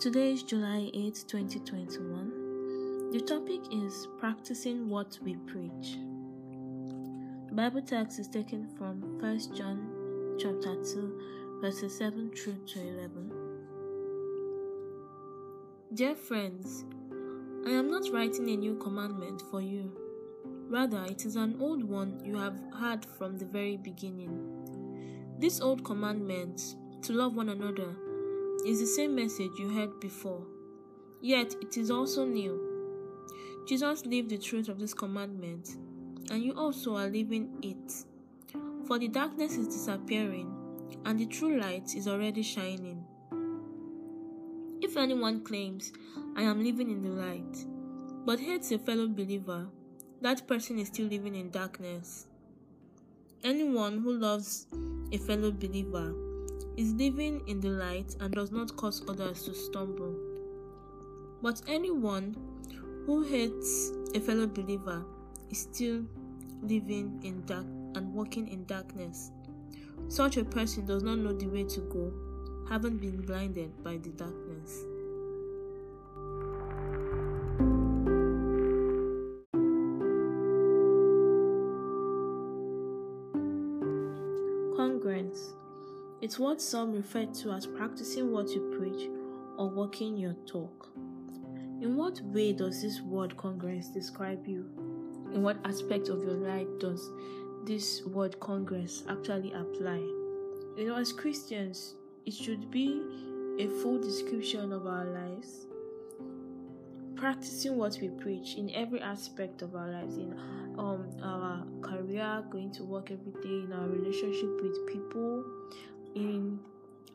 Today is July 8, 2021. The topic is practicing what we preach. The Bible text is taken from 1 John chapter 2 verses 7 through to 11. Dear friends, I am not writing a new commandment for you. Rather, it is an old one you have had from the very beginning. This old commandment, to love one another, is the same message you heard before, yet it is also new. Jesus lived the truth of this commandment, and you also are living it. For the darkness is disappearing, and the true light is already shining. If anyone claims, I am living in the light, but hates a fellow believer, that person is still living in darkness. Anyone who loves a fellow believer is living in the light and does not cause others to stumble. But anyone who hates a fellow believer is still living in dark and walking in darkness. Such a person does not know the way to go, having been blinded by the darkness. It's what some refer to as practicing what you preach or walking your talk. In what way does this word congruence describe you? In what aspect of your life does this word congruence actually apply? You know, as Christians, it should be a full description of our lives. Practicing what we preach in every aspect of our lives, in um, our career, going to work every day, in our relationship with people, in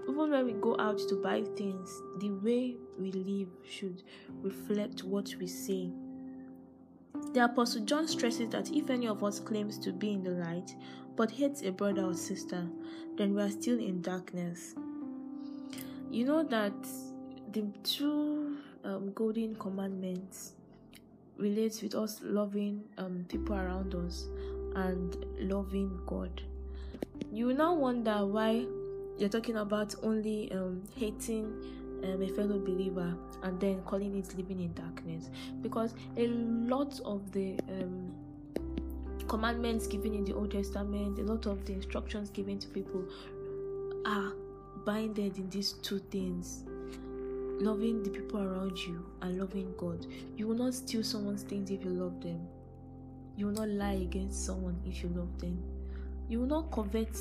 even when we go out to buy things, the way we live should reflect what we say. The Apostle John stresses that if any of us claims to be in the light but hates a brother or sister, then we are still in darkness. You know that the two um, golden commandments relates with us loving um, people around us and loving God. You now wonder why you're talking about only um, hating um, a fellow believer and then calling it living in darkness. Because a lot of the um, commandments given in the old testament a lot of the instructions given to people are binded in these two things loving the people around you and loving god. You will not steal someone's things if you love them. You will not lie against someone if you love them. You will not covet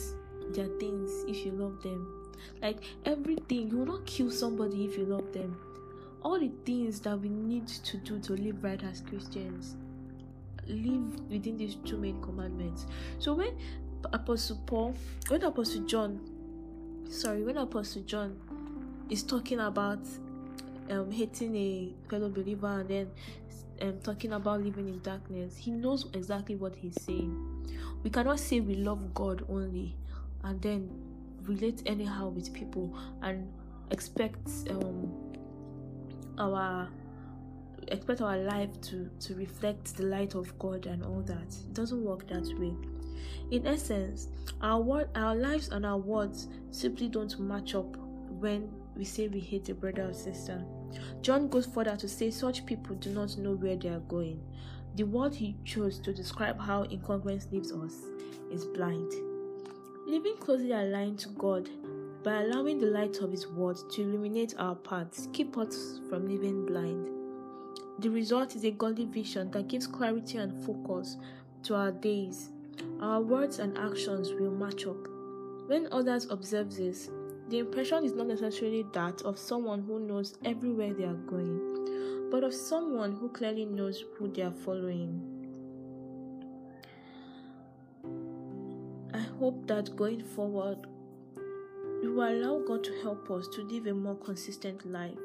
their things if you love them. Like everything, you will not kill somebody if you love them. All the things that we need to do to live right as Christians live within these two main commandments. So when Apostle Paul, when Apostle John, sorry, when Apostle John is talking about um, hating a fellow believer and then um, talking about living in darkness, he knows exactly what he's saying. We cannot say we love God only and then relate anyhow with people and expect um, our expect our life to to reflect the light of God and all that. It doesn't work that way. In essence, our word, our lives and our words simply don't match up when we say we hate a brother or sister. John goes further to say such people do not know where they are going. The word he chose to describe how incongruence leaves us is blind. Living closely aligned to God by allowing the light of His Word to illuminate our paths, keep us from living blind. The result is a godly vision that gives clarity and focus to our days. Our words and actions will match up. When others observe this, the impression is not necessarily that of someone who knows everywhere they are going, but of someone who clearly knows who they are following. Hope that going forward, we will allow God to help us to live a more consistent life.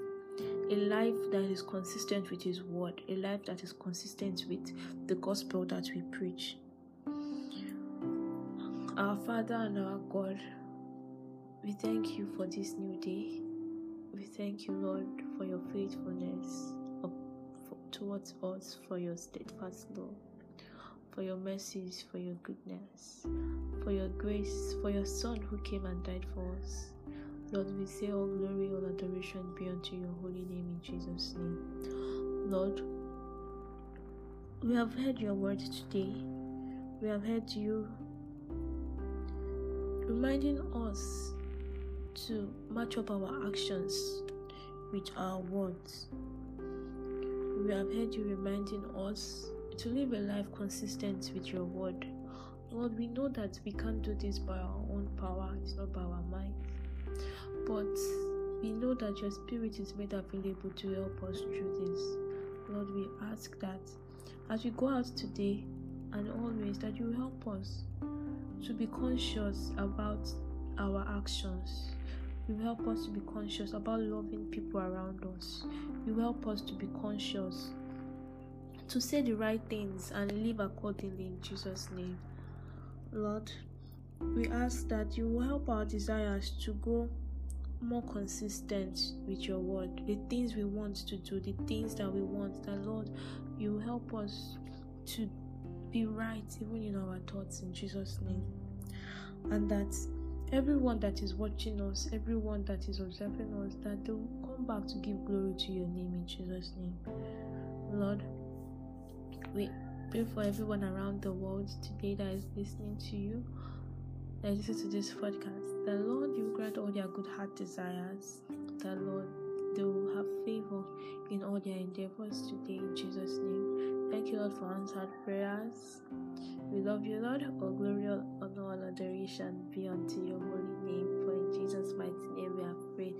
A life that is consistent with His Word, a life that is consistent with the gospel that we preach. Our Father and our God, we thank you for this new day. We thank you, Lord, for your faithfulness towards us, for your steadfast love for your mercies, for your goodness, for your grace, for your Son who came and died for us. Lord, we say all glory, all adoration be unto your holy name in Jesus' name. Lord, we have heard your word today. We have heard you reminding us to match up our actions with our words. We have heard you reminding us to live a life consistent with your word. Lord, we know that we can't do this by our own power, it's not by our might. But we know that your spirit is made available to help us through this. Lord, we ask that as we go out today and always that you help us to be conscious about our actions. You help us to be conscious about loving people around us. You help us to be conscious to say the right things and live accordingly in Jesus' name. Lord, we ask that you will help our desires to go more consistent with your word. The things we want to do, the things that we want, that Lord, you help us to be right even in our thoughts in Jesus' name. And that everyone that is watching us, everyone that is observing us, that they will come back to give glory to your name in Jesus' name. Lord, we pray for everyone around the world today that is listening to you, that listen to this podcast. The Lord, you grant all their good heart desires. The Lord, they will have favor in all their endeavors today in Jesus' name. Thank you, Lord, for answered prayers. We love you, Lord. All glory, all honor, all adoration be unto your holy name. For in Jesus' mighty name we have prayed.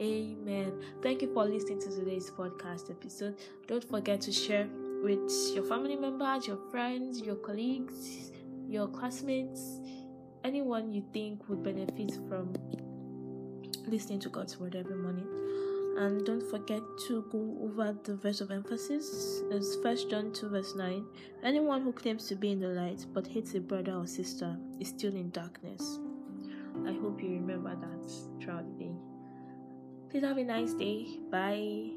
Amen. Thank you for listening to today's podcast episode. Don't forget to share with your family members, your friends, your colleagues, your classmates, anyone you think would benefit from listening to God's word every morning. And don't forget to go over the verse of emphasis. It's First John 2, verse 9. Anyone who claims to be in the light but hates a brother or sister is still in darkness. I hope you remember that throughout the day. Please have a nice day. Bye.